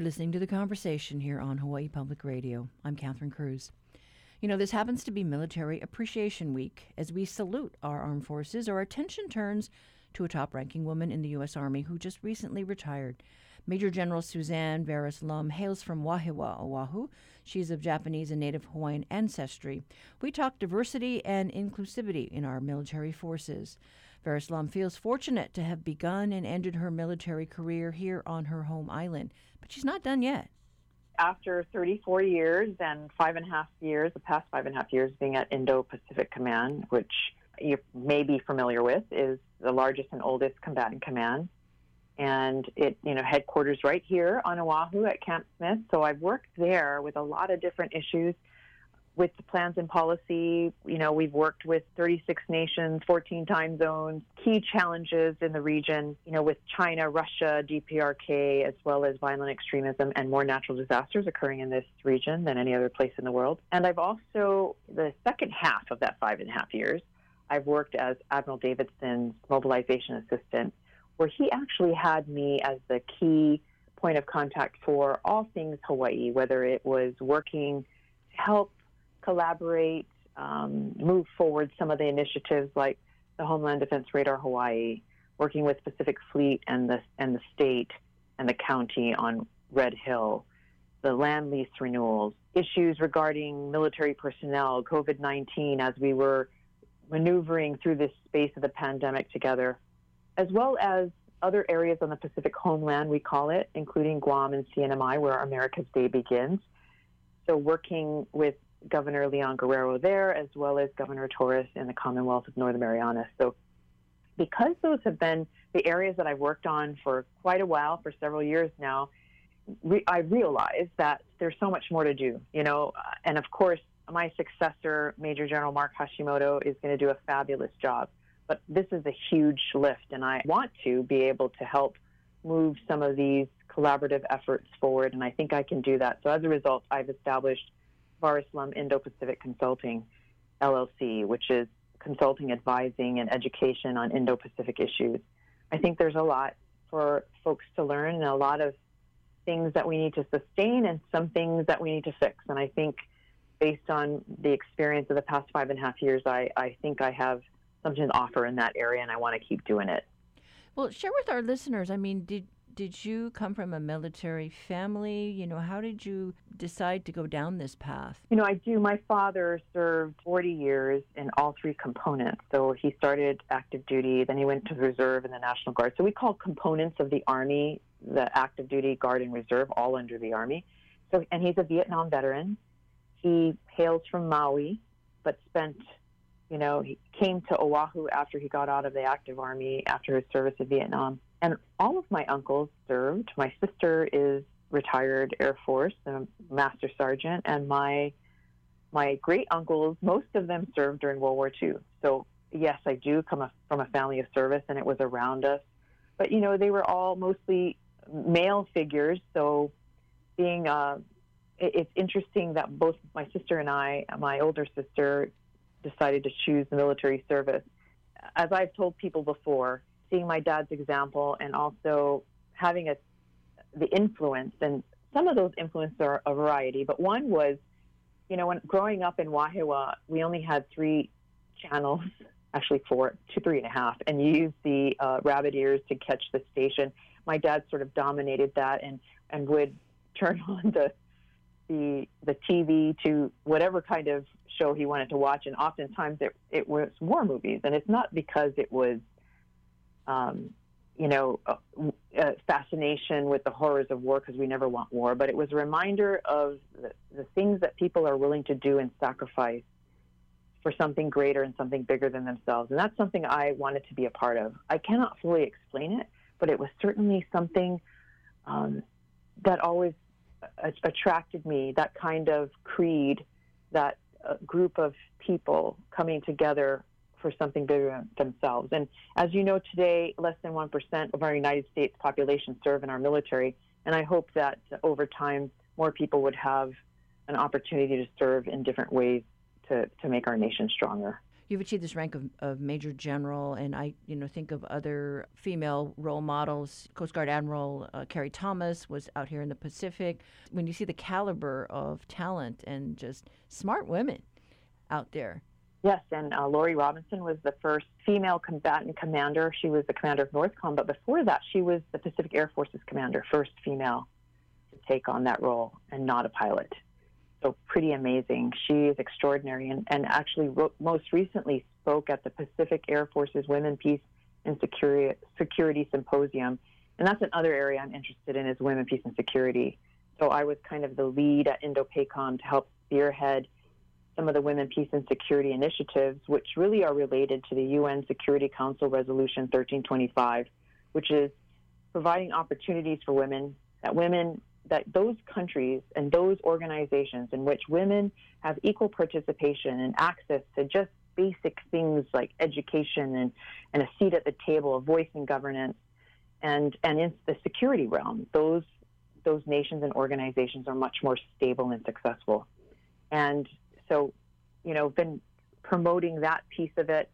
You're listening to The Conversation here on Hawaii Public Radio. I'm Catherine Cruz. You know, this happens to be Military Appreciation Week. As we salute our armed forces, our attention turns to a top ranking woman in the U.S. Army who just recently retired. Major General Suzanne Vares Lum hails from Wahiawa, Oahu. She's of Japanese and Native Hawaiian ancestry. We talk diversity and inclusivity in our military forces. Vares Lum feels fortunate to have begun and ended her military career here on her home island, but she's not done yet. After 34 years and five and a half years, the past five and a half years being at Indo Pacific Command, which you may be familiar with, is the largest and oldest combatant command. And it, you know, headquarters right here on Oahu at Camp Smith. So I've worked there with a lot of different issues with the plans and policy. You know, we've worked with 36 nations, 14 time zones, key challenges in the region, you know, with China, Russia, DPRK, as well as violent extremism and more natural disasters occurring in this region than any other place in the world. And I've also, the second half of that five and a half years, I've worked as Admiral Davidson's mobilization assistant, where he actually had me as the key point of contact for all things Hawaii, whether it was working to help collaborate, um, move forward some of the initiatives like the Homeland Defense Radar Hawaii, working with Pacific Fleet and the and the state and the county on Red Hill, the land lease renewals, issues regarding military personnel, COVID 19 as we were maneuvering through this space of the pandemic together, as well as other areas on the Pacific homeland, we call it, including Guam and CNMI, where America's Day begins. So, working with Governor Leon Guerrero there, as well as Governor Torres in the Commonwealth of Northern Marianas. So, because those have been the areas that I've worked on for quite a while, for several years now, re- I realize that there's so much more to do, you know, and of course, my successor, Major General Mark Hashimoto, is going to do a fabulous job. But this is a huge lift, and I want to be able to help move some of these collaborative efforts forward, and I think I can do that. So as a result, I've established Vares Lum Indo Pacific Consulting LLC, which is consulting, advising, and education on Indo Pacific issues. I think there's a lot for folks to learn and a lot of things that we need to sustain and some things that we need to fix. And I think based on the experience of the past five and a half years, I, I think I have something to offer in that area, and I want to keep doing it. Well, share with our listeners. I mean, did did you come from a military family? You know, how did you decide to go down this path? You know, I do. My father served 40 years in all three components. So he started active duty, then he went to the reserve and the National Guard. So we call components of the Army the active duty, Guard, and Reserve, all under the Army. So, and he's a Vietnam veteran. He hails from Maui, but spent, you know, he came to Oahu after he got out of the active army after his service in Vietnam. And all of my uncles served. My sister is retired Air Force, a master sergeant, and my my great uncles, most of them served during World War II. So yes, I do come from a family of service, and it was around us. But you know, they were all mostly male figures. So being uh, it's interesting that both my sister and I, my older sister, decided to choose the military service. As I've told people before, seeing my dad's example and also having a the influence and some of those influences are a variety, but one was, you know, when growing up in Wahiawa, we only had three channels, actually four, two, three and a half, and you used the uh, rabbit ears to catch the station. My dad sort of dominated that and and would turn on the the the TV to whatever kind of show he wanted to watch, and oftentimes it it was war movies, and it's not because it was, um, you know, a, a fascination with the horrors of war because we never want war, but it was a reminder of the, the things that people are willing to do and sacrifice for something greater and something bigger than themselves, and that's something I wanted to be a part of. I cannot fully explain it, but it was certainly something um, that always attracted me that kind of creed, that uh, group of people coming together for something bigger than themselves. And as you know, today, less than 1% of our United States population serve in our military. And I hope that over time, more people would have an opportunity to serve in different ways to, to make our nation stronger. you've achieved this rank of, of major general, and I, you know, think of other female role models. Coast Guard Admiral uh, Cari Thomas was out here in the Pacific. When you see the caliber of talent and just smart women out there. Yes, and uh, Lori Robinson was the first female combatant commander. She was the commander of NORTHCOM, but before that, she was the Pacific Air Force's commander, first female to take on that role and not a pilot. So pretty amazing. She is extraordinary, and, and actually wrote, most recently spoke at the Pacific Air Force's Women, Peace, and Security, Security Symposium. And that's another area I'm interested in is women, peace, and security. So I was kind of the lead at INDOPACOM to help spearhead – some of the Women, Peace, and Security initiatives, which really are related to the UN Security Council Resolution 1325, which is providing opportunities for women, that women, that those countries and those organizations in which women have equal participation and access to just basic things like education and, and a seat at the table, a voice in governance, and, and in the security realm, those, those nations and organizations are much more stable and successful. And so, you know, been promoting that piece of it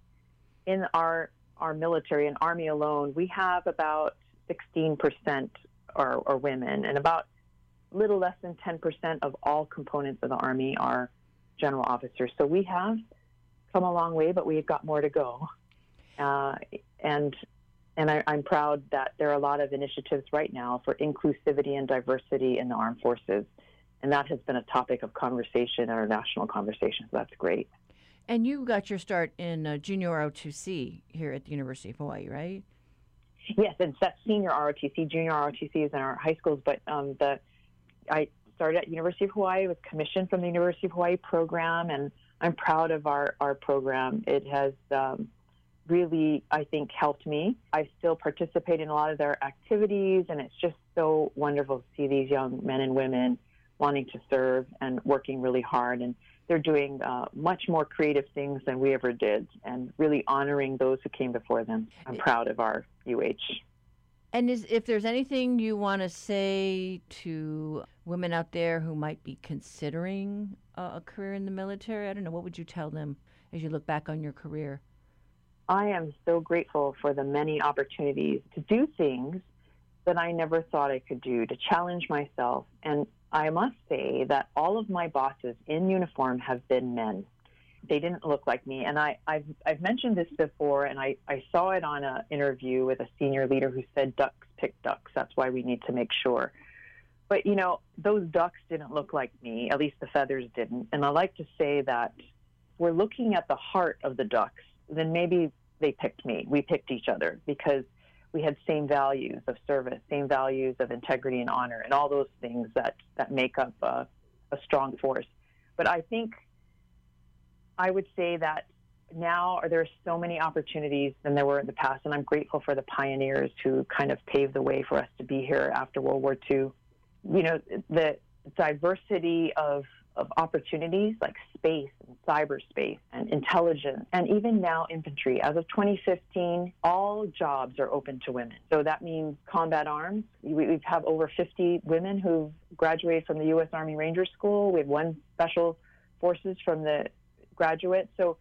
in our our military and army alone. We have about 16% are, are women, and about little less than 10% of all components of the army are general officers. So we have come a long way, but we've got more to go. Uh, and and I, am proud that there are a lot of initiatives right now for inclusivity and diversity in the armed forces and that has been a topic of conversation our national conversations. That's great. And you got your start in uh, junior ROTC here at the University of Hawaii, right? Yes, and that's senior ROTC. Junior ROTC is in our high schools, but um, the I started at University of Hawaii, was commissioned from the University of Hawaii program, and I'm proud of our, our program. It has um, really, I think, helped me. I still participate in a lot of their activities, and it's just so wonderful to see these young men and women wanting to serve and working really hard. And they're doing uh, much more creative things than we ever did and really honoring those who came before them. I'm proud of our UH. And is, if there's anything you want to say to women out there who might be considering uh, a career in the military, I don't know, what would you tell them as you look back on your career? I am so grateful for the many opportunities to do things that I never thought I could do, to challenge myself. And I must say that all of my bosses in uniform have been men. They didn't look like me. And I, have I've mentioned this before, and I, I saw it on an interview with a senior leader who said, ducks pick ducks. That's why we need to make sure. But, you know, those ducks didn't look like me, at least the feathers didn't. And I like to say that we're looking at the heart of the ducks, then maybe they picked me. We picked each other because we had same values of service, same values of integrity and honor, and all those things that, that make up a, a strong force. But I think I would say that now there are so many opportunities than there were in the past, and I'm grateful for the pioneers who kind of paved the way for us to be here after World War II. You know, the diversity of of opportunities like space and cyberspace and intelligence and even now infantry. As of 2015, all jobs are open to women. So that means combat arms. We have over 50 women who've graduated from the U.S. Army Ranger School. We have one special forces from the graduate. So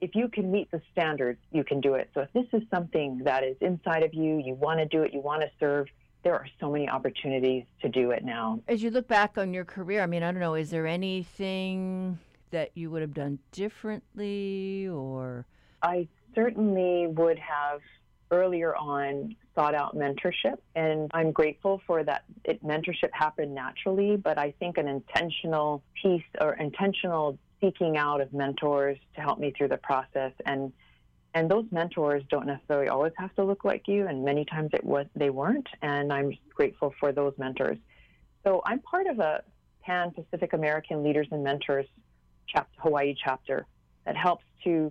if you can meet the standards, you can do it. So if this is something that is inside of you, you want to do it, you want to serve, there are so many opportunities to do it now. As you look back on your career, I mean, I don't know, is there anything that you would have done differently or? I certainly would have earlier on sought out mentorship and I'm grateful for that it, mentorship happened naturally but I think an intentional piece or intentional seeking out of mentors to help me through the process and and those mentors don't necessarily always have to look like you, and many times it was they weren't. And I'm grateful for those mentors. So I'm part of a Pan Pacific American Leaders and Mentors chapter, Hawaii chapter that helps to,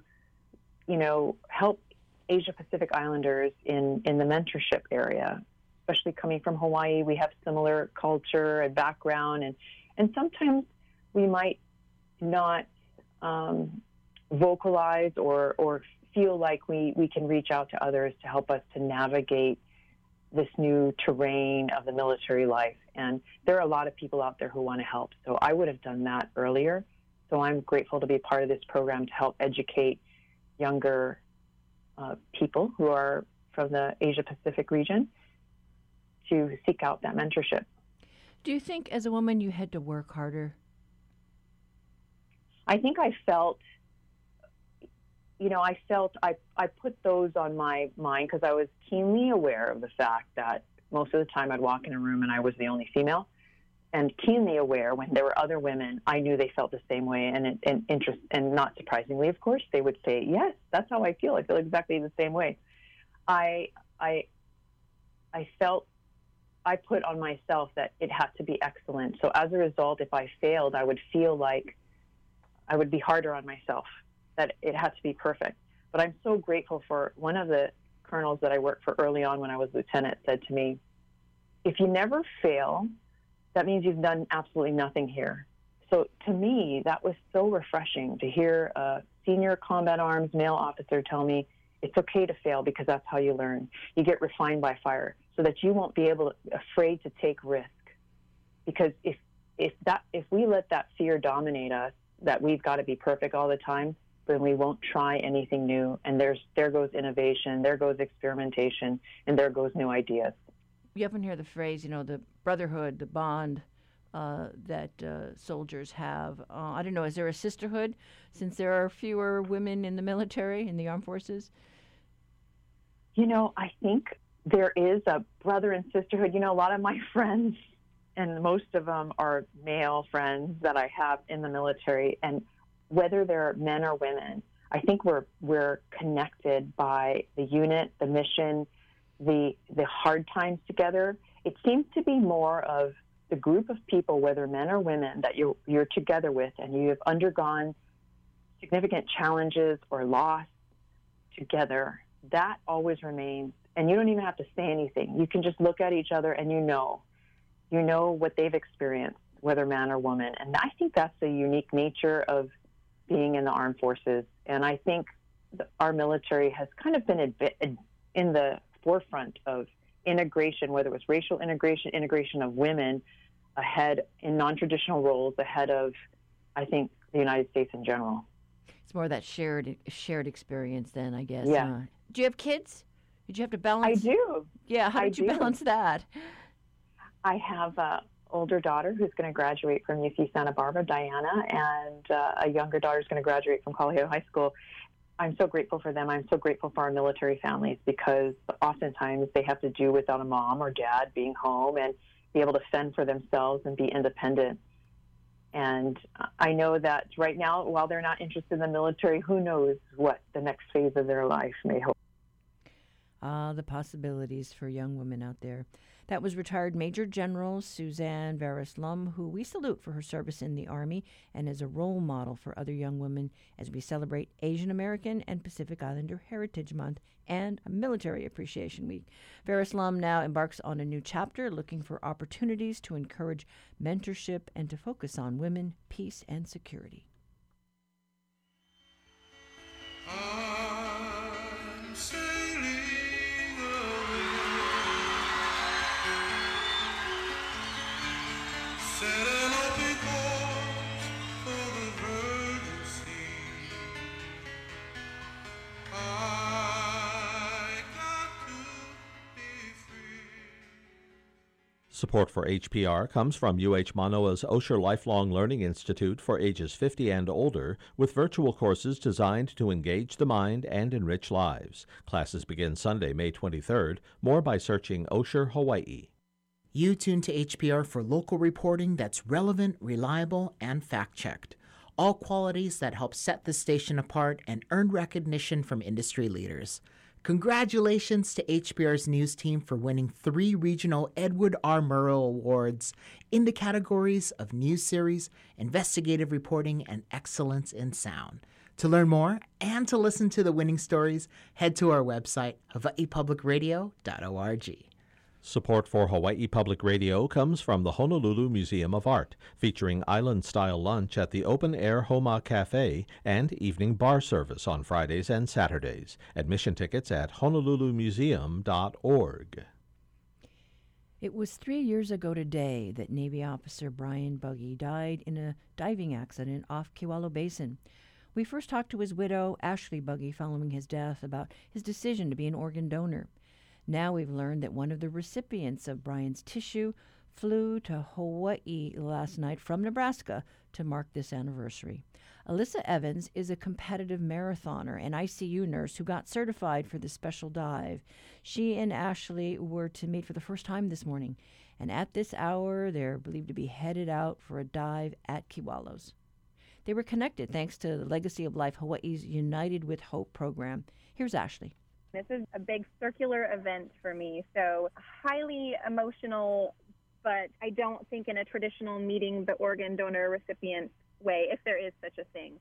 you know, help Asia Pacific Islanders in in the mentorship area, especially coming from Hawaii. We have similar culture and background, and and sometimes we might not um, vocalize or or feel like we, we can reach out to others to help us to navigate this new terrain of the military life. And there are a lot of people out there who want to help. So I would have done that earlier. So I'm grateful to be part of this program to help educate younger uh, people who are from the Asia Pacific region to seek out that mentorship. Do you think, as a woman, you had to work harder? I think I felt, you know, I felt I, I put those on my mind because I was keenly aware of the fact that most of the time I'd walk in a room and I was the only female and keenly aware when there were other women, I knew they felt the same way. And, and interest, and not surprisingly, of course, they would say, "Yes, that's how I feel. I feel exactly the same way." I, I, I felt I put on myself that it had to be excellent. So as a result, if I failed, I would feel like I would be harder on myself. That it had to be perfect. But I'm so grateful for one of the colonels that I worked for early on when I was lieutenant said to me, "If you never fail." that means you've done absolutely nothing here. So to me, that was so refreshing to hear a senior combat arms male officer tell me it's okay to fail because that's how you learn. You get refined by fire so that you won't be able to, afraid to take risk. Because if if that if we let that fear dominate us that we've got to be perfect all the time, then we won't try anything new and there's there goes innovation, there goes experimentation, and there goes new ideas you often hear the phrase, you know, the brotherhood, the bond uh, that uh, soldiers have. Uh, I don't know, is there a sisterhood since there are fewer women in the military, in the armed forces? You know, I think there is a brother and sisterhood. You know, a lot of my friends, and most of them are male friends that I have in the military, and whether they're men or women, I think we're we're connected by the unit, the mission, the the hard times together. It seems to be more of the group of people, whether men or women, that you're you're together with, and you have undergone significant challenges or loss together. That always remains, and you don't even have to say anything. You can just look at each other, and you know, you know what they've experienced, whether man or woman. And I think that's the unique nature of being in the armed forces. And I think our military has kind of been in the forefront of integration, whether it was racial integration, integration of women ahead in non traditional roles ahead of, I think, the United States in general. It's more that shared shared experience, then I guess. Yeah. Uh, do you have kids? Did you have to balance? I do. Yeah. How did I you do. balance that? I have a older daughter who's going to graduate from UC Santa Barbara, Diana, and uh, a younger daughter is going to graduate from Colorado High School. I'm so grateful for them. I'm so grateful for our military families because oftentimes they have to do without a mom or dad being home and be able to fend for themselves and be independent. And I know that right now, while they're not interested in the military, who knows what the next phase of their life may hold. Ah, the possibilities for young women out there. That was retired Major General Suzanne Vares Lum, who we salute for her service in the Army and as a role model for other young women as we celebrate Asian American and Pacific Islander Heritage Month and Military Appreciation Week. Vares Lum now embarks on a new chapter looking for opportunities to encourage mentorship and to focus on women, peace, and security. Ah. Support for HPR comes from UH Manoa's Osher Lifelong Learning Institute for ages 50 and older, with virtual courses designed to engage the mind and enrich lives. Classes begin Sunday, May 23rd. More by searching Osher Hawaii. You tune to HPR for local reporting that's relevant, reliable, and fact checked. All qualities that help set the station apart and earn recognition from industry leaders. Congratulations to HPR's news team for winning three regional Edward R. Murrow Awards in the categories of news series, investigative reporting, and excellence in sound. To learn more and to listen to the winning stories, head to our website, hawaiipublicradio.org. Support for Hawaii Public Radio comes from the Honolulu Museum of Art, featuring island style lunch at the open air Homa Cafe and evening bar service on Fridays and Saturdays. Admission tickets at honolulumuseum.org. It was three years ago today that Navy officer Brian Buggy died in a diving accident off Kewalo Basin. We first talked to his widow, Ashley Buggy, following his death about his decision to be an organ donor. Now we've learned that one of the recipients of Brian's tissue flew to Hawaii last night from Nebraska to mark this anniversary. Alyssa Evans is a competitive marathoner and ICU nurse who got certified for the special dive. She and Ashley were to meet for the first time this morning, and at this hour, they're believed to be headed out for a dive at Kewalos. They were connected thanks to the Legacy of Life Hawaii's United with Hope program. Here's Ashley. This is a big circular event for me, so highly emotional, but I don't think in a traditional meeting the organ donor recipient way, if there is such a thing.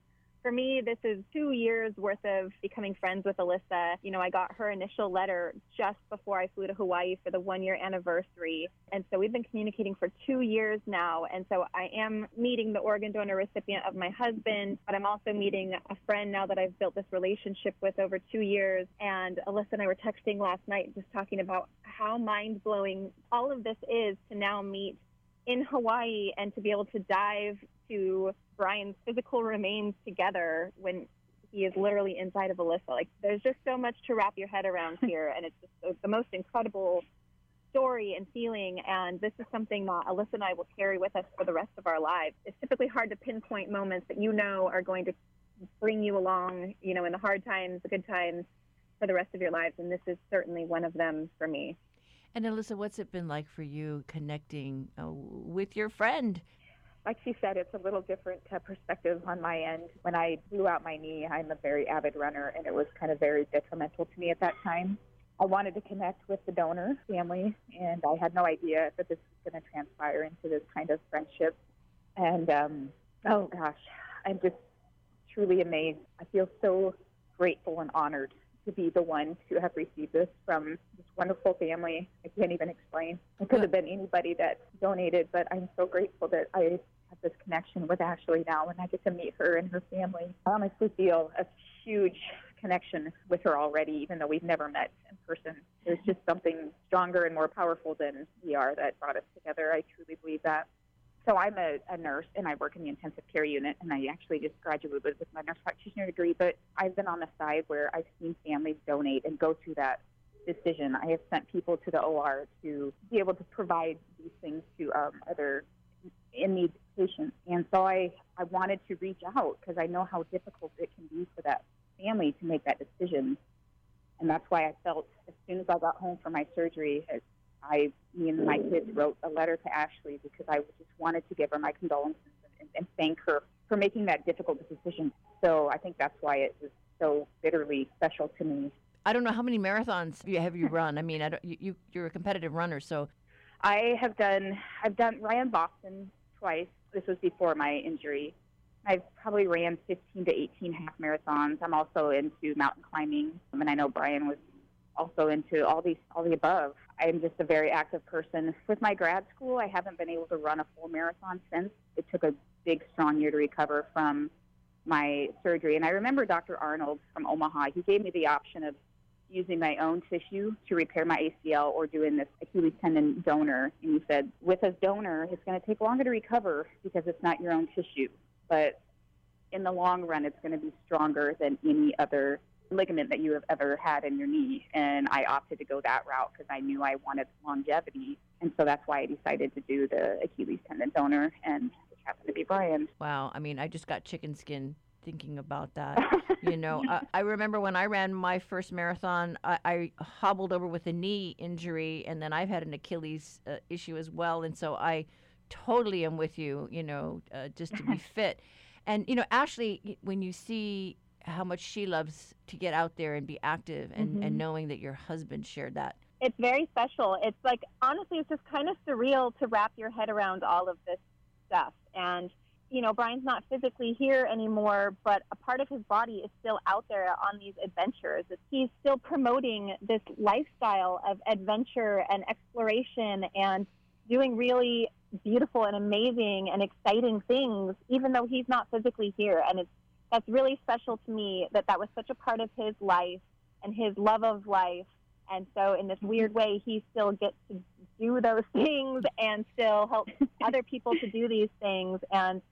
For me, this is two years worth of becoming friends with Alyssa. You know, I got her initial letter just before I flew to Hawaii for the one year anniversary. And so we've been communicating for two years now. And so I am meeting the organ donor recipient of my husband, but I'm also meeting a friend now that I've built this relationship with over two years. And Alyssa and I were texting last night just talking about how mind blowing all of this is to now meet in Hawaii and to be able to dive to Brian's physical remains together when he is literally inside of Alyssa. Like, there's just so much to wrap your head around here, and it's just the most incredible story and feeling. And this is something that Alyssa and I will carry with us for the rest of our lives. It's typically hard to pinpoint moments that you know are going to bring you along, you know, in the hard times, the good times for the rest of your lives. And this is certainly one of them for me. And Alyssa, what's it been like for you connecting uh, with your friend like she said, it's a little different uh, perspective on my end. When I blew out my knee, I'm a very avid runner, and it was kind of very detrimental to me at that time. I wanted to connect with the donor family, and I had no idea that this was going to transpire into this kind of friendship. And um, oh gosh, I'm just truly amazed. I feel so grateful and honored to be the one to have received this from this wonderful family. I can't even explain. It could have been anybody that donated, but I'm so grateful that I have this connection with Ashley now, and I get to meet her and her family. I honestly feel a huge connection with her already, even though we've never met in person. There's just something stronger and more powerful than we are that brought us together. I truly believe that. So I'm a, a nurse and I work in the intensive care unit, and I actually just graduated with my nurse practitioner degree. But I've been on the side where I've seen families donate and go through that decision. I have sent people to the OR to be able to provide these things to um, other in need patients. And so I, I wanted to reach out because I know how difficult it can be for that family to make that decision. And that's why I felt as soon as I got home from my surgery, I, me and my kids wrote a letter to Ashley because I just wanted to give her my condolences and, and thank her for making that difficult decision. So I think that's why it was so bitterly special to me. I don't know how many marathons have you run. I mean, I don't, you, you're a competitive runner, so I have done I've done ran Boston twice. This was before my injury. I've probably ran 15 to 18 half marathons. I'm also into mountain climbing, and I know Brian was also into all these all the above. I am just a very active person. With my grad school, I haven't been able to run a full marathon since. It took a big, strong year to recover from my surgery. And I remember Dr. Arnold from Omaha. He gave me the option of using my own tissue to repair my ACL or doing this Achilles tendon donor. And he said, with a donor, it's going to take longer to recover because it's not your own tissue. But in the long run, it's going to be stronger than any other ligament that you have ever had in your knee. And I opted to go that route because I knew I wanted longevity. And so that's why I decided to do the Achilles tendon donor. And it happened to be Brian. Wow. I mean, I just got chicken skin thinking about that. you know, I, I, remember when I ran my first marathon, I, I, hobbled over with a knee injury, and then I've had an Achilles uh, issue as well. And so I totally am with you, you know, uh, just to be fit. And, you know, Ashley, when you see how much she loves to get out there and be active and, mm-hmm. and knowing that your husband shared that. It's very special. It's like, honestly, it's just kind of surreal to wrap your head around all of this stuff. And you know, Brian's not physically here anymore, but a part of his body is still out there on these adventures. He's still promoting this lifestyle of adventure and exploration and doing really beautiful and amazing and exciting things, even though he's not physically here. And it's that's really special to me that that was such a part of his life and his love of life. And so, in this weird way, he still gets to do those things and still help other people to do these things. And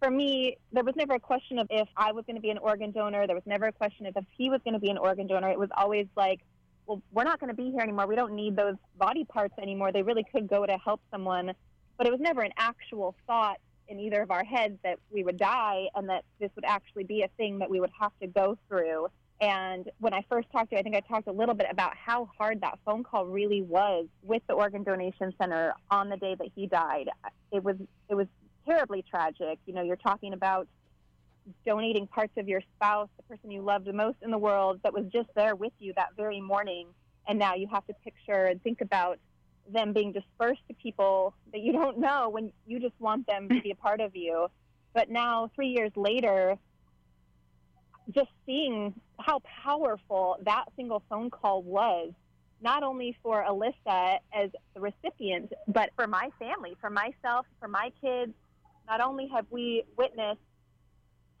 for me, there was never a question of if I was going to be an organ donor. There was never a question of if he was going to be an organ donor. It was always like, well, we're not going to be here anymore. We don't need those body parts anymore. They really could go to help someone. But it was never an actual thought in either of our heads that we would die and that this would actually be a thing that we would have to go through. And when I first talked to you, I think I talked a little bit about how hard that phone call really was with the organ donation center on the day that he died. It was it was terribly tragic. You know, you're talking about donating parts of your spouse, the person you love the most in the world, that was just there with you that very morning, and now you have to picture and think about them being dispersed to people that you don't know when you just want them to be a part of you. But now, three years later, just seeing how powerful that single phone call was, not only for Alyssa as the recipient, but for my family, for myself, for my kids. Not only have we witnessed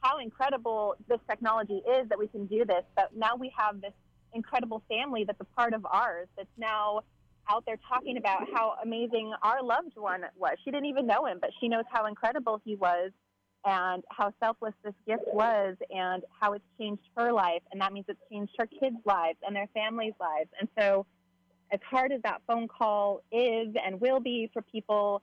how incredible this technology is that we can do this, but now we have this incredible family that's a part of ours that's now out there talking about how amazing our loved one was. She didn't even know him, but she knows how incredible he was and how selfless this gift was and how it's changed her life. And that means it's changed her kids' lives and their families' lives. And so, as hard as that phone call is and will be for people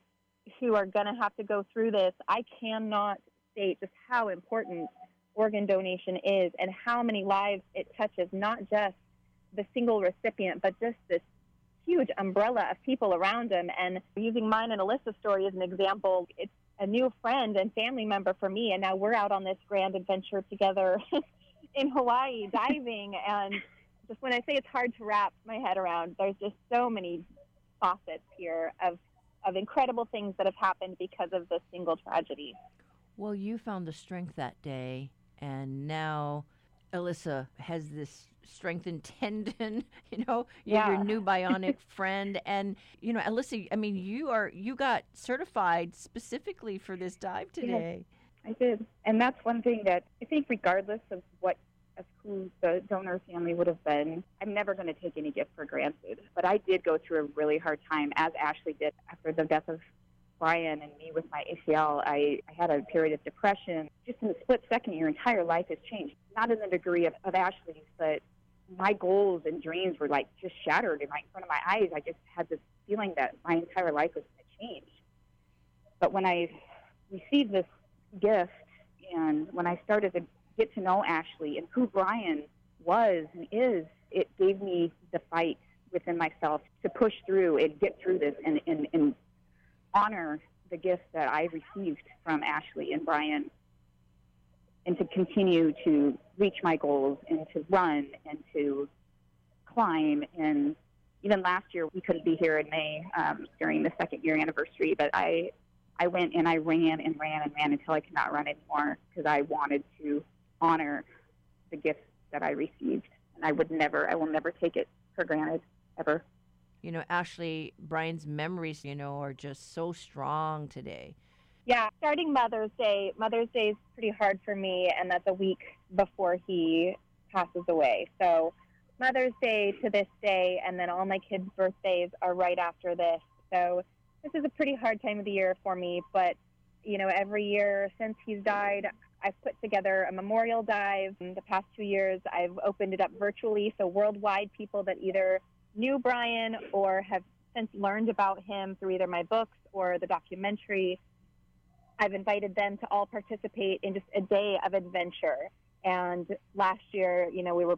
who are going to have to go through this, I cannot state just how important organ donation is and how many lives it touches, not just the single recipient, but just this huge umbrella of people around him. And using mine and Alyssa's story as an example, it's a new friend and family member for me. And now we're out on this grand adventure together in Hawaii diving. And just when I say it's hard to wrap my head around, there's just so many facets here of, of incredible things that have happened because of this single tragedy. Well, you found the strength that day, and now Alyssa has this strengthened tendon, you know, yeah. your new bionic friend. And, you know, Alyssa, I mean, you are, you got certified specifically for this dive today. I did. And that's one thing that I think, regardless of what, of who the donor family would have been, I'm never going to take any gift for granted. But I did go through a really hard time, as Ashley did after the death of Brian and me with my ACL, I, I had a period of depression. Just in a split second, your entire life has changed. Not in the degree of, of Ashley's, but my goals and dreams were like just shattered in, my, in front of my eyes. I just had this feeling that my entire life was going to change. But when I received this gift and when I started to get to know Ashley and who Brian was and is, it gave me the fight within myself to push through and get through this and, and, and honor the gift that I received from Ashley and Brian and to continue to reach my goals and to run and to climb. And even last year, we couldn't be here in May um, during the second year anniversary, but I, I went and I ran and ran and ran until I could not run anymore because I wanted to honor the gifts that I received. And I would never, I will never take it for granted ever you know, Ashley, Brian's memories, you know, are just so strong today. Yeah, starting Mother's Day, Mother's Day is pretty hard for me, and that's a week before he passes away. So, Mother's Day to this day, and then all my kids' birthdays are right after this. So, this is a pretty hard time of the year for me, but, you know, every year since he's died, I've put together a memorial dive. In the past two years, I've opened it up virtually, so worldwide people that either knew Brian or have since learned about him through either my books or the documentary, I've invited them to all participate in just a day of adventure. And last year, you know, we were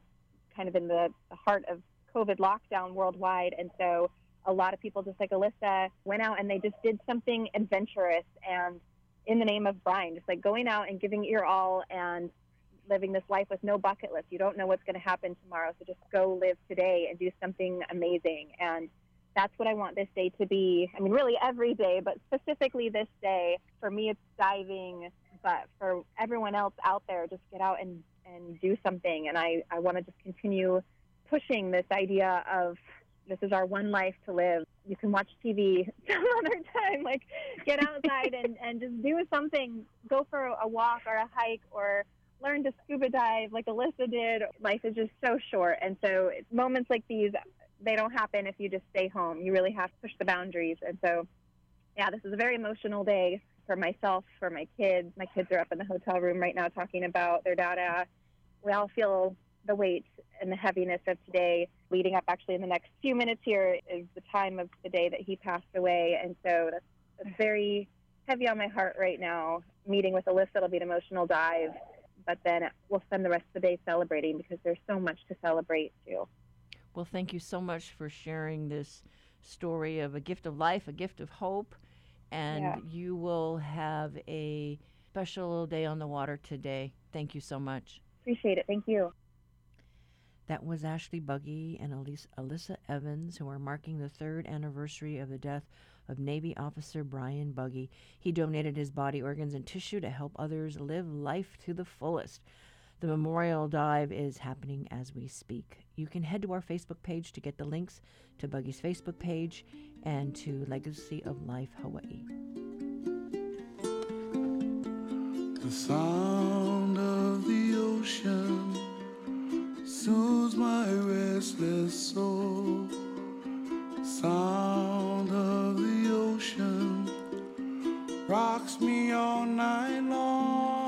kind of in the, heart of COVID lockdown worldwide. And so a lot of people, just like Alyssa, went out and they just did something adventurous and in the name of Brian, just like going out and giving your all and living this life with no bucket list. You don't know what's going to happen tomorrow, so just go live today and do something amazing. And that's what I want this day to be. I mean, really every day, but specifically this day. For me, it's diving, but for everyone else out there, just get out and, and do something. And I, I want to just continue pushing this idea of this is our one life to live. You can watch TV some other time. Like, get outside and, and just do something. Go for a walk or a hike or learn to scuba dive like Alyssa did. Life is just so short. And so moments like these, they don't happen if you just stay home. You really have to push the boundaries. And so, yeah, this is a very emotional day for myself, for my kids. My kids are up in the hotel room right now talking about their dada. We all feel the weight and the heaviness of today. Leading up, actually, in the next few minutes here is the time of the day that he passed away, and so that's, that's very heavy on my heart right now. Meeting with Alyssa, it'll be an emotional dive, but then we'll spend the rest of the day celebrating because there's so much to celebrate too. Well, thank you so much for sharing this story of a gift of life, a gift of hope, and Yeah. you will have a special day on the water today. Thank you so much. Appreciate it. Thank you. That was Ashley Buggy and Elise, Alyssa Evans, who are marking the third anniversary of the death of Navy officer Brian Buggy. He donated his body organs and tissue to help others live life to the fullest. The memorial dive is happening as we speak. You can head to our Facebook page to get the links to Buggy's Facebook page and to Legacy of Life Hawaii. The sound of the ocean soothes my restless soul. Sound of the ocean rocks me all night long.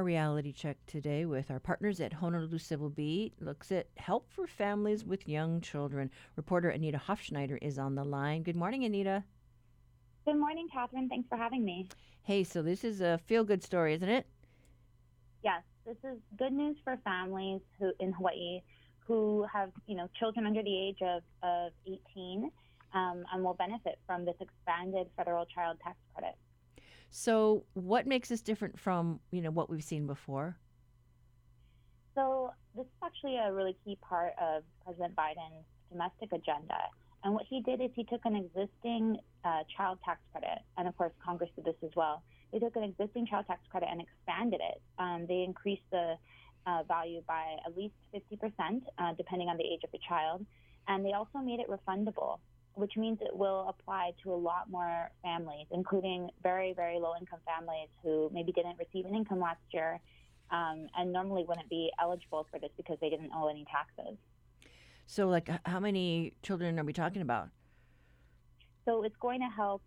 Our reality check today with our partners at Honolulu Civil Beat looks at help for families with young children. Reporter Anita Hofschneider is on the line. Good morning, Anita. Good morning, Catherine. Thanks for having me. Hey, so this is a feel good story, isn't it? Yes, this is good news for families who in Hawaii who have you know children under the age of, of 18 um, and will benefit from this expanded federal child tax credit. So, what makes this different from, you know, what we've seen before? So this is actually a really key part of President Biden's domestic agenda. And what he did is he took an existing uh, child tax credit, and of course Congress did this as well. They took an existing child tax credit and expanded it. Um, they increased the uh, value by at least 50%, uh, depending on the age of the child. And they also made it refundable, which means it will apply to a lot more families, including very, very low income families who maybe didn't receive an income last year um, and normally wouldn't be eligible for this because they didn't owe any taxes. So, like, how many children are we talking about? So it's going to help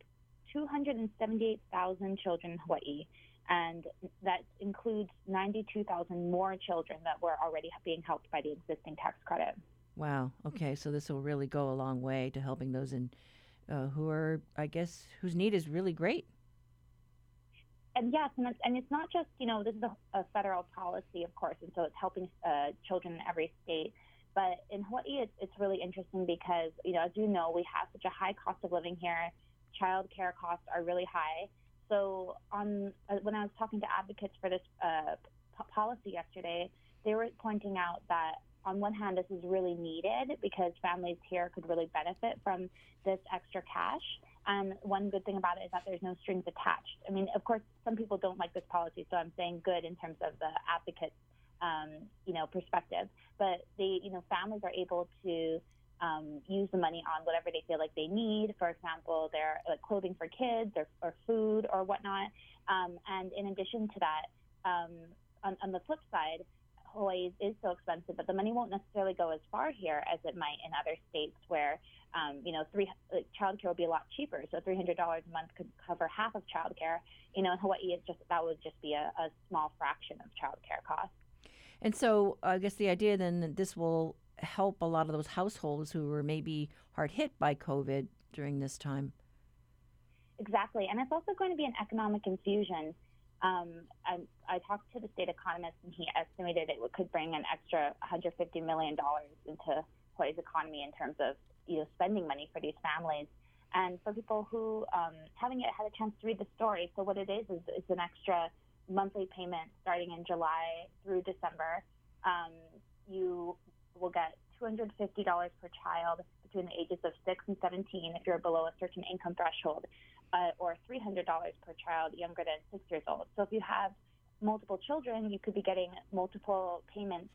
278,000 children in Hawaii, and that includes 92,000 more children that were already being helped by the existing tax credit. Wow. Okay, so this will really go a long way to helping those in uh, who are, I guess, whose need is really great. And yes, and it's, and it's not just, you know, this is a, a federal policy, of course, and so it's helping uh, children in every state. But in Hawaii, it's, it's really interesting because, you know, as you know, we have such a high cost of living here. Child care costs are really high. So on uh, when I was talking to advocates for this uh, p- policy yesterday, they were pointing out that on one hand, this is really needed because families here could really benefit from this extra cash. And one good thing about it is that there's no strings attached. I mean, of course, some people don't like this policy, so I'm saying good in terms of the advocates, um, you know, perspective. But they, you know, families are able to um, use the money on whatever they feel like they need. For example, their like, clothing for kids or, or food or whatnot. Um, and in addition to that, um, on, on the flip side, Hawaii is so expensive, but the money won't necessarily go as far here as it might in other states where, um, you know, three like, childcare will be a lot cheaper. So three hundred dollars a month could cover half of childcare. You know, in Hawaii, it's just that would just be a, a small fraction of childcare costs. And so, I guess the idea then that this will help a lot of those households who were maybe hard hit by COVID during this time. Exactly, and it's also going to be an economic infusion. Um, I, I talked to the state economist, and he estimated it could bring an extra 150 million dollars into Hawaii's economy in terms of you know spending money for these families. And for people who um, haven't yet had a chance to read the story, so what it is is it's an extra monthly payment starting in July through December. Um, you will get $250 per child between the ages of 6 and 17 if you're below a certain income threshold, uh, or $300 per child younger than 6 years old. So if you have multiple children, you could be getting multiple payments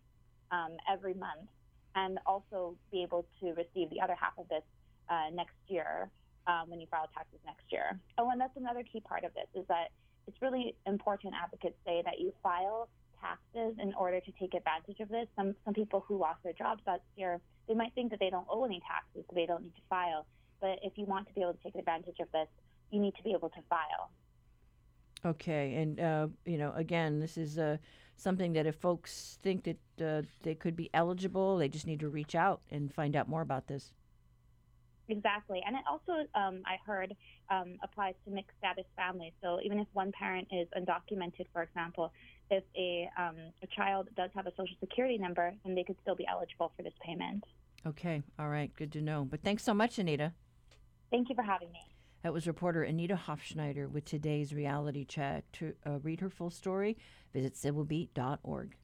um, every month. and also be able to receive the other half of this uh, next year um, when you file taxes next year. Oh, and that's another key part of this is that it's really important. Advocates say that you file taxes in order to take advantage of this. Some some people who lost their jobs last year, they might think that they don't owe any taxes, so they don't need to file. But if you want to be able to take advantage of this, you need to be able to file. Okay, and uh, you know, again, this is uh, something that if folks think that uh, they could be eligible, they just need to reach out and find out more about this. Exactly, and it also, um, I heard, um, applies to mixed status families. So even if one parent is undocumented, for example, if a um, a child does have a social security number, then they could still be eligible for this payment. Okay, all right, good to know. But thanks so much, Anita. Thank you for having me. That was reporter Anita Hofschneider with today's reality check. To uh, read her full story, visit civilbeat.org.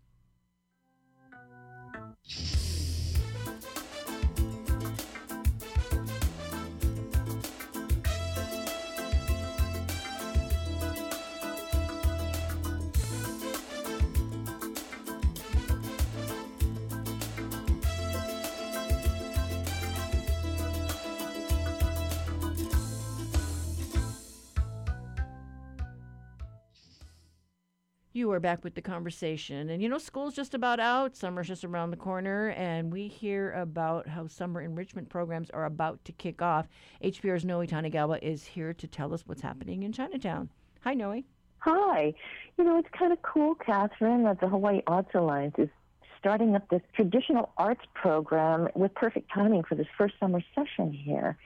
You are back with the conversation. And you know, school's just about out, summer's just around the corner, and we hear about how summer enrichment programs are about to kick off. HPR's Noe Tanigawa is here to tell us what's happening in Chinatown. Hi, Noe. Hi. You know, it's kind of cool, Catherine, that the Hawaii Arts Alliance is starting up this traditional arts program with perfect timing for this first summer session here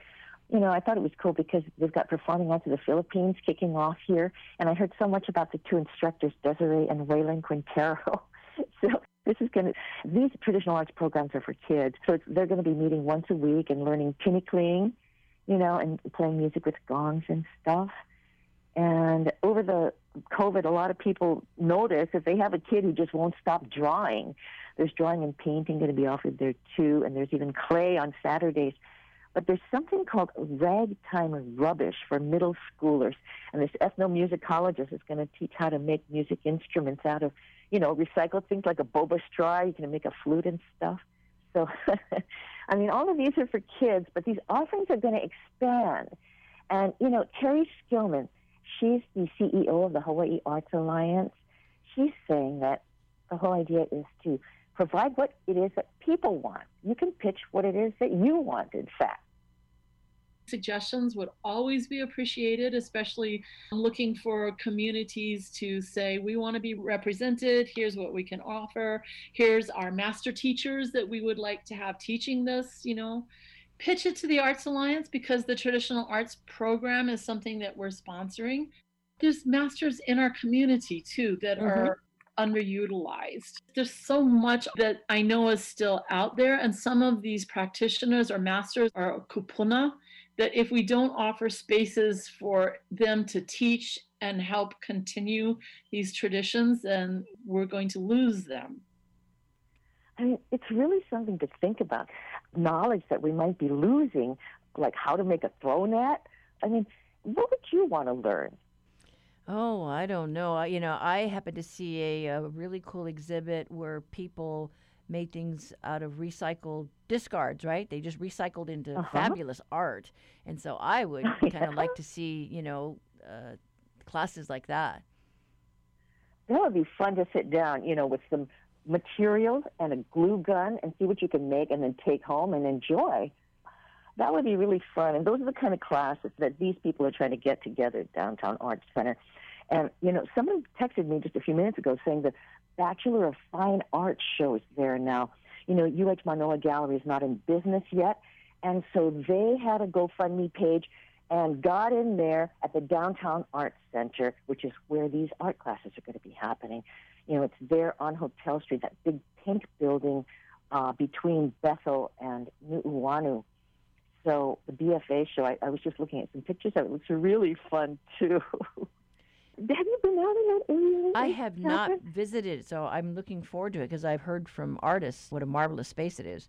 you know, I thought it was cool because they've got performing arts of the Philippines kicking off here, and I heard so much about the two instructors, Desiree and Waylon Quintero. so this is going to these traditional arts programs are for kids, so they're going to be meeting once a week and learning tinikling, you know, and playing music with gongs and stuff. And over the COVID, a lot of people notice if they have a kid who just won't stop drawing, there's drawing and painting going to be offered there too, and there's even clay on Saturdays but there's something called ragtime rubbish for middle schoolers. And this ethnomusicologist is going to teach how to make music instruments out of, you know, recycled things like a boba straw. You can make a flute and stuff. So, I mean, all of these are for kids, but these offerings are going to expand. And, you know, Terry Skillman, she's the CEO of the Hawaii Arts Alliance. She's saying that the whole idea is to provide what it is that people want. You can pitch what it is that you want, in fact. Suggestions would always be appreciated, especially looking for communities to say, we want to be represented. Here's what we can offer. Here's our master teachers that we would like to have teaching this, you know. Pitch it to the Arts Alliance because the traditional arts program is something that we're sponsoring. There's masters in our community too that mm-hmm. are underutilized. There's so much that I know is still out there, and some of these practitioners or masters are kupuna. That if we don't offer spaces for them to teach and help continue these traditions, then we're going to lose them. I mean, it's really something to think about. Knowledge that we might be losing, like how to make a throw net. I mean, what would you want to learn? Oh, I don't know. I, you know, I happened to see a, a really cool exhibit where people made things out of recycled discards, right? They just recycled into uh-huh. fabulous art. And so I would kind of like to see, you know, uh, classes like that. That would be fun to sit down, you know, with some materials and a glue gun and see what you can make and then take home and enjoy. That would be really fun. And those are the kind of classes that these people are trying to get together at Downtown Arts Center. And, you know, someone texted me just a few minutes ago saying the Bachelor of Fine Arts shows there now. You know, UH Manoa Gallery is not in business yet. And so they had a GoFundMe page and got in there at the Downtown Arts Center, which is where these art classes are going to be happening. You know, it's there on Hotel Street, that big pink building uh, between Bethel and Nu'uanu. So the BFA show, I, I was just looking at some pictures of it. It looks really fun, too. Have you been out in that area? I have not visited, so I'm looking forward to it because I've heard from artists what a marvelous space it is.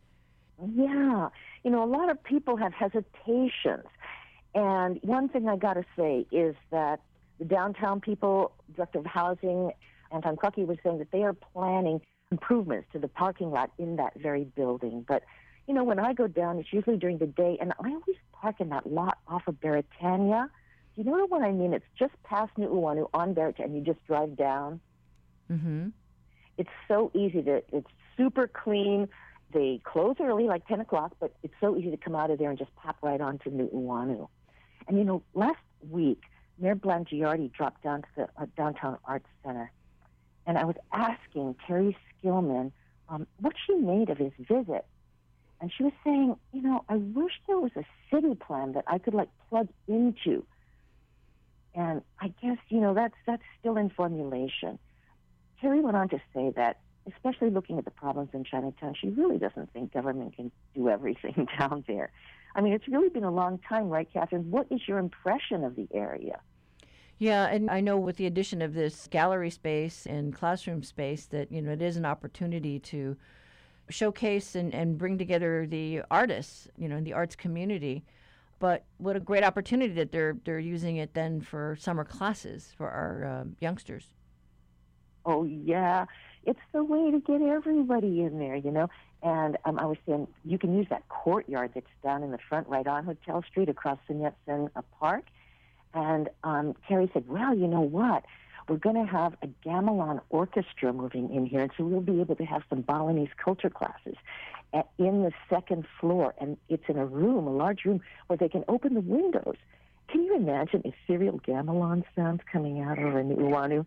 Yeah. You know, a lot of people have hesitations. And one thing I got to say is that the downtown people, Director of Housing, Anton Krucky, was saying that they are planning improvements to the parking lot in that very building. But, you know, when I go down, it's usually during the day, and I always park in that lot off of Beretania. You know what I mean? It's just past Nu'uanu on Beretania, you just drive down. Mm-hmm. It's so easy to, it's super clean. They close early, like 10 o'clock, but it's so easy to come out of there and just pop right onto Nu'uanu. And, you know, last week, Mayor Blangiardi dropped down to the uh, Downtown Arts Center, and I was asking Terry Skillman um, what she made of his visit. And she was saying, you know, I wish there was a city plan that I could like plug into. And I guess, you know, that's that's still in formulation. Terry went on to say that, especially looking at the problems in Chinatown, she really doesn't think government can do everything down there. I mean, it's really been a long time, right, Catherine? What is your impression of the area? Yeah, and I know with the addition of this gallery space and classroom space that, you know, it is an opportunity to showcase and, and bring together the artists, you know, the arts community. But what a great opportunity that they're they're using it then for summer classes for our uh, youngsters. Oh yeah, it's the way to get everybody in there, you know. And um, I was saying you can use that courtyard that's down in the front, right on Hotel Street, across Sun Yat-sen Park and um, said, well, you know what? We're going to have a gamelan orchestra moving in here, and so we'll be able to have some Balinese culture classes in the second floor. And it's in a room, a large room, where they can open the windows. Can you imagine a serial gamelan sounds coming out of an Nu'uanu?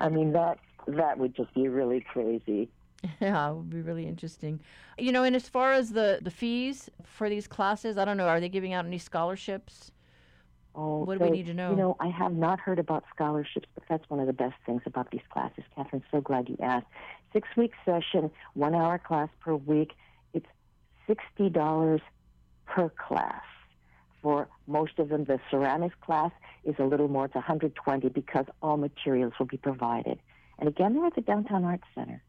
I mean, that that would just be really crazy. Yeah, it would be really interesting. You know, and as far as the, the fees for these classes, I don't know, are they giving out any scholarships? Oh, what do we need to know? You know, I have not heard about scholarships, but that's one of the best things about these classes. Catherine, so glad you asked. Six week session, one hour class per week. It's sixty dollars per class. For most of them, the ceramics class is a little more. It's 120 because all materials will be provided. And again, they're at the Downtown Arts Center.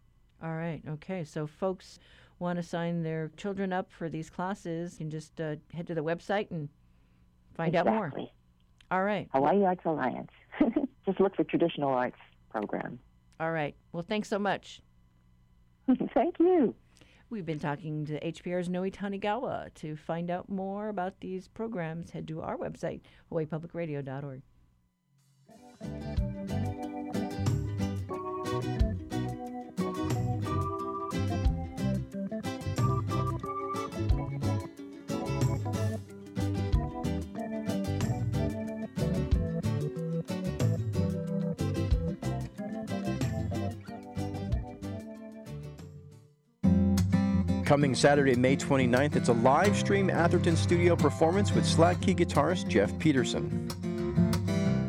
All right. Okay. So, folks want to sign their children up for these classes, you can just uh, head to the website and find exactly. out more. All right. Hawaii Arts Alliance. Just look for traditional arts program. All right. Well, thanks so much. Thank you. We've been talking to HPR's Noe Tanigawa. To find out more about these programs, head to our website, hawaiipublicradio.org. Coming Saturday, May 29th, it's a live stream Atherton studio performance with slack key guitarist Jeff Peterson.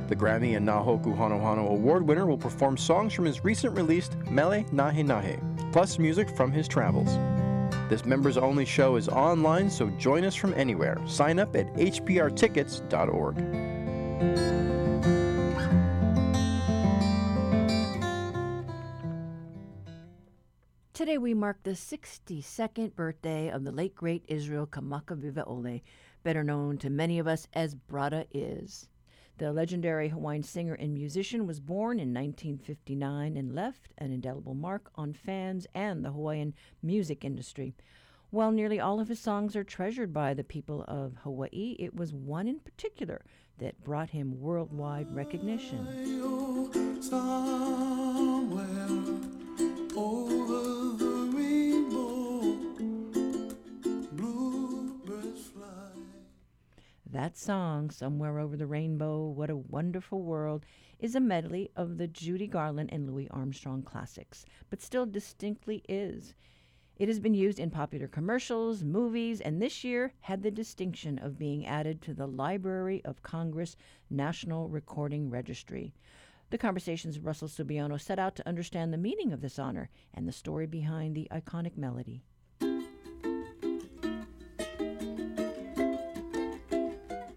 The Grammy and Nahoku Hanohano Award winner will perform songs from his recent released Mele Nahe Nahe, plus music from his travels. This members only show is online, so join us from anywhere. Sign up at hprtickets.org. Today we mark the 62nd birthday of the late great Israel Kamakawiwo'ole, better known to many of us as Bruddah Iz. The legendary Hawaiian singer and musician was born in 1959 and left an indelible mark on fans and the Hawaiian music industry. While nearly all of his songs are treasured by the people of Hawaii, it was one in particular that brought him worldwide recognition. That song, Somewhere Over the Rainbow, What a Wonderful World, is a medley of the Judy Garland and Louis Armstrong classics, but still distinctly Iz. It has been used in popular commercials, movies, and this year had the distinction of being added to the Library of Congress National Recording Registry. The conversations of Russell Subiono set out to understand the meaning of this honor and the story behind the iconic melody.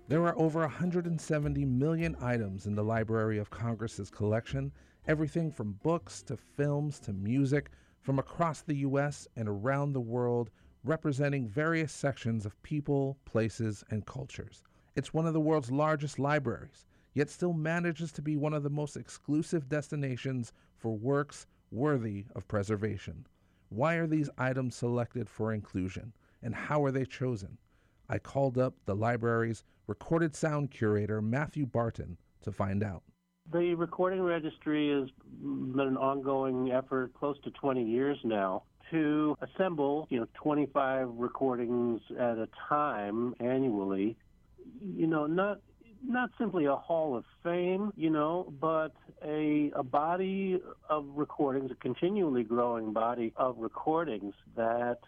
There are over 170 million items in the Library of Congress's collection, everything from books to films to music from across the U.S. and around the world, representing various sections of people, places, and cultures. It's one of the world's largest libraries, yet still manages to be one of the most exclusive destinations for works worthy of preservation. Why are these items selected for inclusion, and how are they chosen? I called up the library's recorded sound curator, Matthew Barton, to find out. The recording registry has been an ongoing effort close to 20 years now to assemble, you know, 25 recordings at a time annually. You know, not not simply a hall of fame, you know, but a, a body of recordings, a continually growing body of recordings that,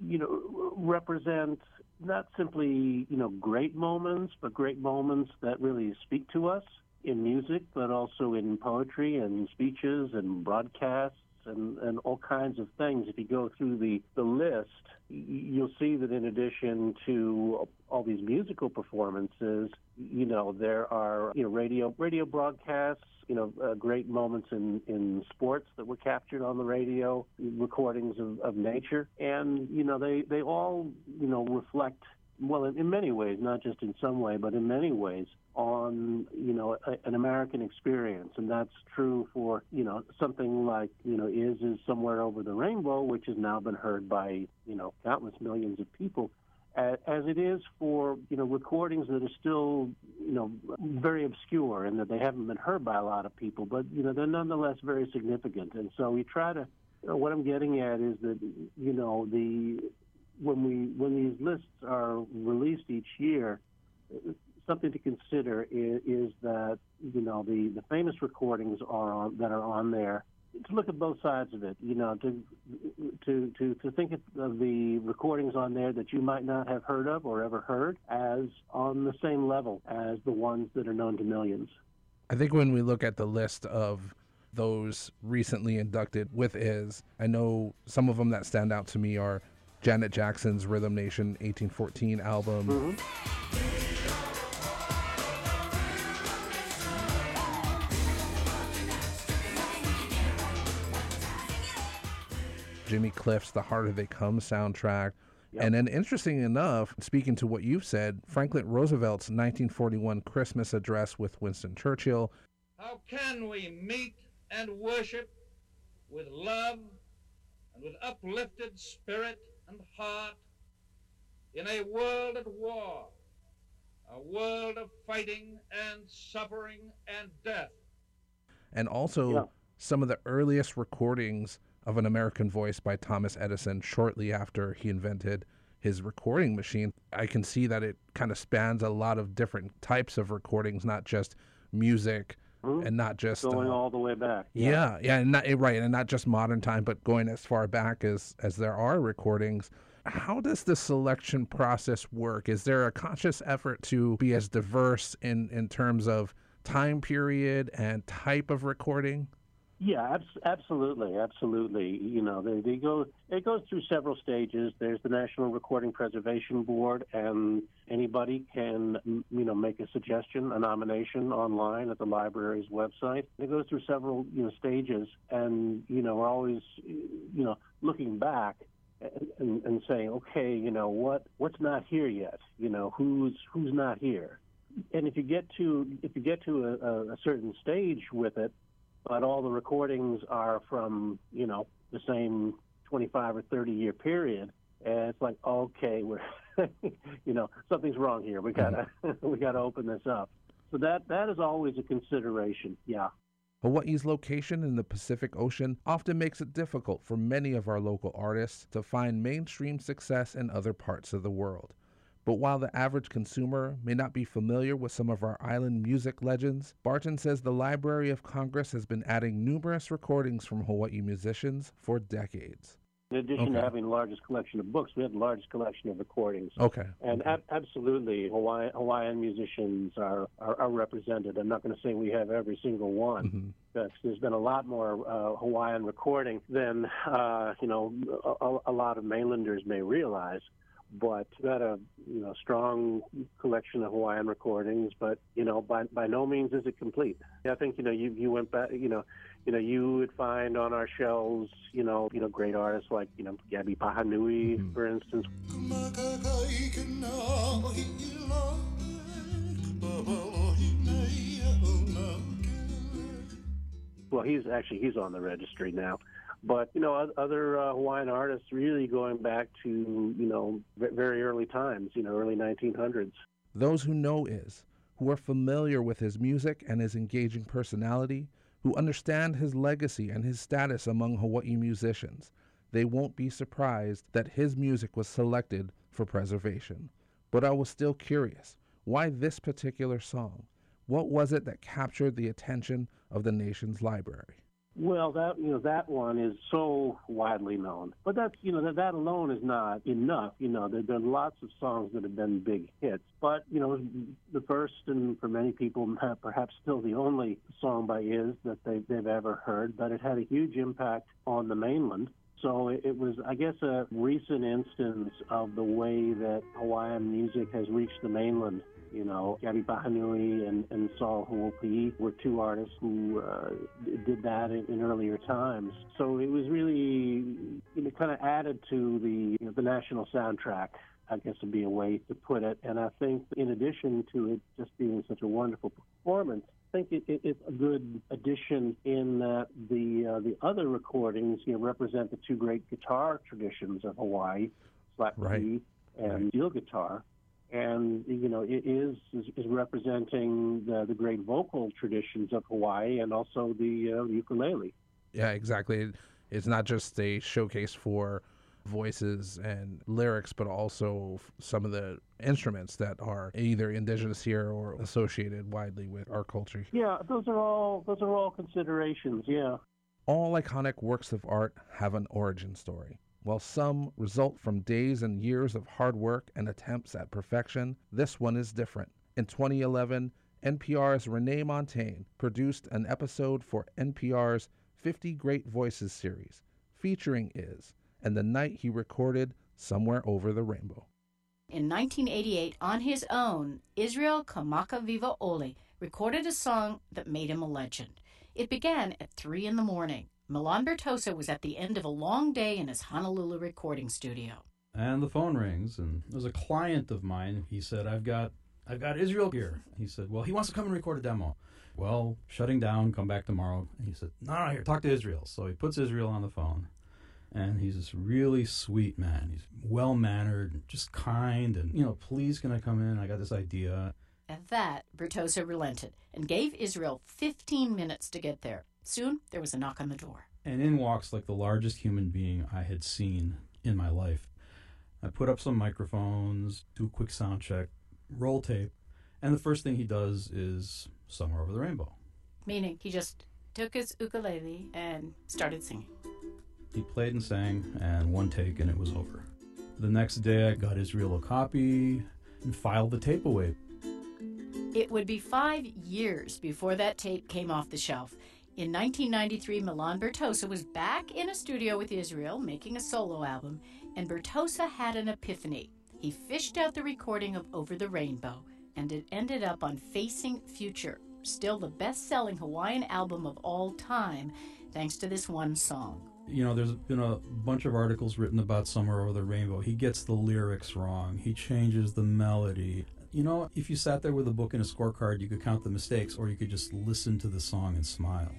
you know, represent not simply, you know, great moments, but great moments that really speak to us in music, but also in poetry and speeches and broadcasts and, and all kinds of things. If you go through the, the list, you'll see that in addition to all these musical performances, you know, there are, you know, radio, radio broadcasts, you know, uh, great moments in, in sports that were captured on the radio, recordings of, of nature. And, you know, they, they all, you know, reflect well, in, many ways, not just in some way, but in many ways, on you know a, an American experience, and that's true for you know something like you know is is somewhere over the rainbow, which has now been heard by you know countless millions of people, as, as it is for you know recordings that are still you know very obscure and that they haven't been heard by a lot of people, but you know they're nonetheless very significant, and so we try to. You know, what I'm getting at is that you know the when we when these lists are released each year, something to consider is, is, that you know the, the famous recordings are on, that are on there. To look at both sides of it, you know, to to to to think of the recordings on there that you might not have heard of or ever heard as on the same level as the ones that are known to millions. I think when we look at the list of those recently inducted with Iz, I know some of them that stand out to me are Janet Jackson's Rhythm Nation 1814 album. Mm-hmm. Jimmy Cliff's The Harder They Come soundtrack. Yep. And then, interesting enough, speaking to what you've said, Franklin Roosevelt's 1941 Christmas address with Winston Churchill. How can we meet and worship with love and with uplifted spirit and heart in a world at war, a world of fighting and suffering and death. And also, yeah. some of the earliest recordings of an American voice by Thomas Edison shortly after he invented his recording machine. I can see that it kind of spans a lot of different types of recordings, not just music. Mm-hmm. And not just going uh, all the way back. Yeah, yeah, yeah and not, right, and not just modern time, but going as far back as as there are recordings. How does the selection process work? Is there a conscious effort to be as diverse in in terms of time period and type of recording? Yeah, absolutely, absolutely. You know, they, they go. It goes through several stages. There's the National Recording Preservation Board, and anybody can, you know, make a suggestion, a nomination online at the library's website. It goes through several, you know, stages, and you know, we're always, you know, looking back and, and saying, okay, you know, what what's not here yet? You know, who's who's not here? And if you get to if you get to a, a certain stage with it but all the recordings are from you know the same 25 or 30 year period and it's like okay we're you know something's wrong here we gotta mm-hmm. we gotta open this up so that that is always a consideration yeah Hawaii's location in the Pacific Ocean often makes it difficult for many of our local artists to find mainstream success in other parts of the world. But while the average consumer may not be familiar with some of our island music legends, Barton says the Library of Congress has been adding numerous recordings from Hawaii musicians for decades. In addition okay. to having the largest collection of books, we have the largest collection of recordings. Okay. And okay. Ab- absolutely, Hawaiian, Hawaiian musicians are, are, are, represented. I'm not going to say we have every single one. Mm-hmm. There's been a lot more uh, Hawaiian recording than uh, you know a, a, lot of mainlanders may realize but got a you know strong collection of Hawaiian recordings. But you know, by by no means is it complete. I think you know you you went back you know you know you would find on our shelves you know you know great artists like you know Gabby Pahinui mm-hmm. for instance. well, he's actually he's on the registry now. But you know, other uh, Hawaiian artists really going back to you know very early times, you know, early 1900s. Those who know Iz who are familiar with his music and his engaging personality, who understand his legacy and his status among Hawaii musicians, they won't be surprised that his music was selected for preservation. But I was still curious why this particular song? What was it that captured the attention of the nation's library? Well, that you know that one is so widely known, but that's you know that that alone is not enough. You know, there've been lots of songs that have been big hits, but you know, the first and for many people perhaps still the only song by Iz that they they've ever heard, but it had a huge impact on the mainland. So it was, I guess, a recent instance of the way that Hawaiian music has reached the mainland you know, Gabby Pahinui and, and Sol Hoopii were two artists who uh, did that in, in, earlier times. So it was really you know, kind of added to the you know, the national soundtrack. I guess would be a way to put it. And I think, in addition to it just being such a wonderful performance, I think it, it, it's a good addition in that the uh, the other recordings you know represent the two great guitar traditions of Hawaii, slap right. and right. steel guitar and you know it is is, is representing the, the great vocal traditions of Hawaii and also the uh, ukulele. Yeah, exactly. It's not just a showcase for voices and lyrics, but also some of the instruments that are either indigenous here or associated widely with our culture. Yeah, those are all those are all considerations. Yeah. All iconic works of art have an origin story. While some result from days and years of hard work and attempts at perfection, this one is different. In 2011, NPR's Renee Montagne produced an episode for NPR's 50 Great Voices series, featuring Iz, and the night he recorded Somewhere Over the Rainbow. In 1988, on his own, Israel Kamakawiwo'ole recorded a song that made him a legend. It began at 3 in the morning. Milan Bertosa was at the end of a long day in his Honolulu recording studio. And the phone rings, and there's a client of mine. He said, "I've got, I've got Israel here." He said, "Well, he wants to come and record a demo." Well, shutting down. Come back tomorrow. And he said, "No, no, here, talk to Israel." So he puts Israel on the phone, and he's this really sweet man. He's well mannered, just kind, and you know, please can I come in? I got this idea. At that, Bertosa relented and gave Israel 15 minutes to get there. Soon, there was a knock on the door. And in walks like the largest human being I had seen in my life. I put up some microphones, do a quick sound check, roll tape, and the first thing he does is Somewhere Over the Rainbow. Meaning, he just took his ukulele and started singing. He played and sang, and one take, and it was over. The next day, I got Israel a copy and filed the tape away. It would be five years before that tape came off the shelf, in 1993, Milan Bertosa was back in a studio with Israel making a solo album, and Bertosa had an epiphany. He fished out the recording of Over the Rainbow, and it ended up on Facing Future, still the best selling Hawaiian album of all time, thanks to this one song. You know, there's been a bunch of articles written about Somewhere Over the Rainbow. He gets the lyrics wrong, he changes the melody. You know, if you sat there with a book and a scorecard, you could count the mistakes, or you could just listen to the song and smile.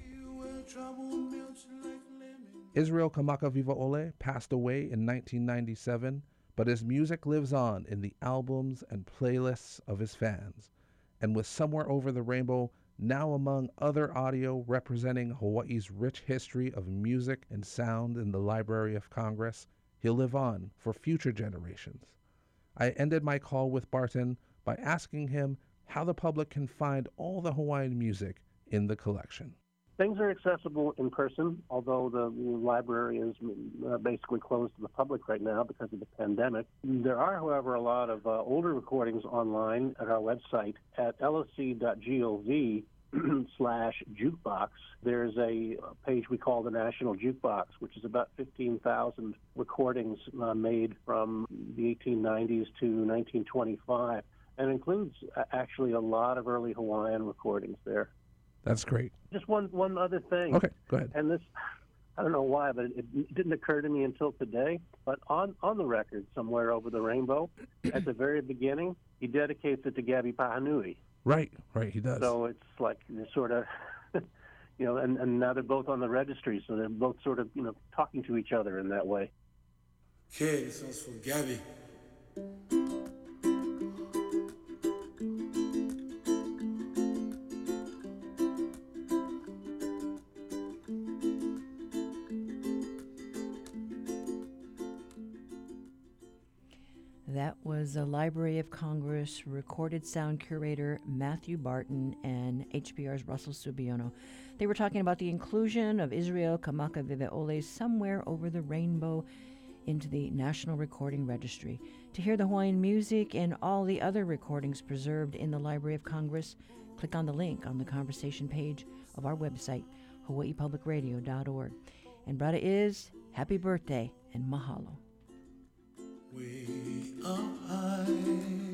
Israel Kamakawiwo'ole passed away in 1997, but his music lives on in the albums and playlists of his fans. And with Somewhere Over the Rainbow now among other audio representing Hawaii's rich history of music and sound in the Library of Congress, he'll live on for future generations. I ended my call with Barton by asking him how the public can find all the Hawaiian music in the collection. Things are accessible in person, although the library is uh, basically closed to the public right now because of the pandemic. There are, however, a lot of uh, older recordings online at our website at lsc.gov slash jukebox. There's a page we call the National Jukebox, which is about 15,000 recordings uh, made from the 1890s to 1925 and includes uh, actually a lot of early Hawaiian recordings there. That's great. Just one one other thing. Okay, go ahead. And this, I don't know why, but it didn't occur to me until today. But on on the record, somewhere over the rainbow, at the very beginning, he dedicates it to Gabby Pahinui. Right, right, he does. So it's like sort of, you you know, and, and now they're both on the registry, so they're both sort of, you know, talking to each other in that way. Okay, this one's for Gabby. The Library of Congress recorded sound curator Matthew Barton and HPR's Russell Subiono. They were talking about the inclusion of Israel Kamakawiwo'ole somewhere over the rainbow into the National Recording Registry. To hear the Hawaiian music and all the other recordings preserved in the Library of Congress, click on the link on the conversation page of our website, hawaiipublicradio.org. And Bruddah Iz happy birthday and mahalo. Way up high,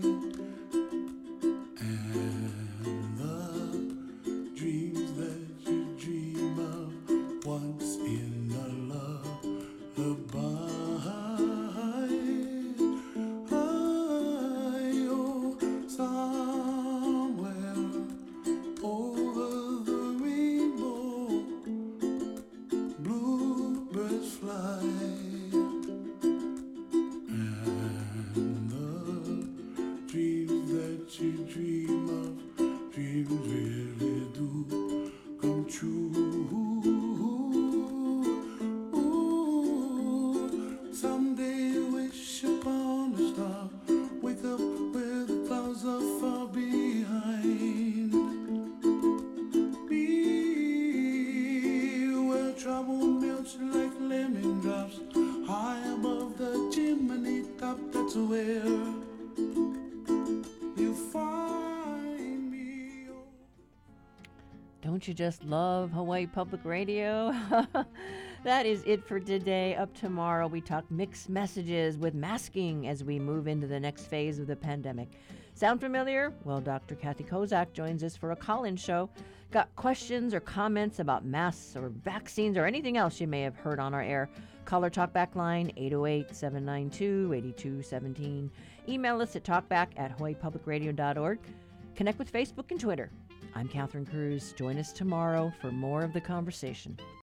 just love Hawaii Public Radio? that is it for today. Up tomorrow, we talk mixed messages with masking as we move into the next phase of the pandemic. Sound familiar? Well, Dr. Kathy Kozak joins us for a call in show. Got questions or comments about masks or vaccines or anything else you may have heard on our air? Call our talkback line 808 792 8217. Email us at talkback at hawaiipublicradio.org. Connect with Facebook and Twitter. I'm Catherine Cruz. Join us tomorrow for more of the conversation.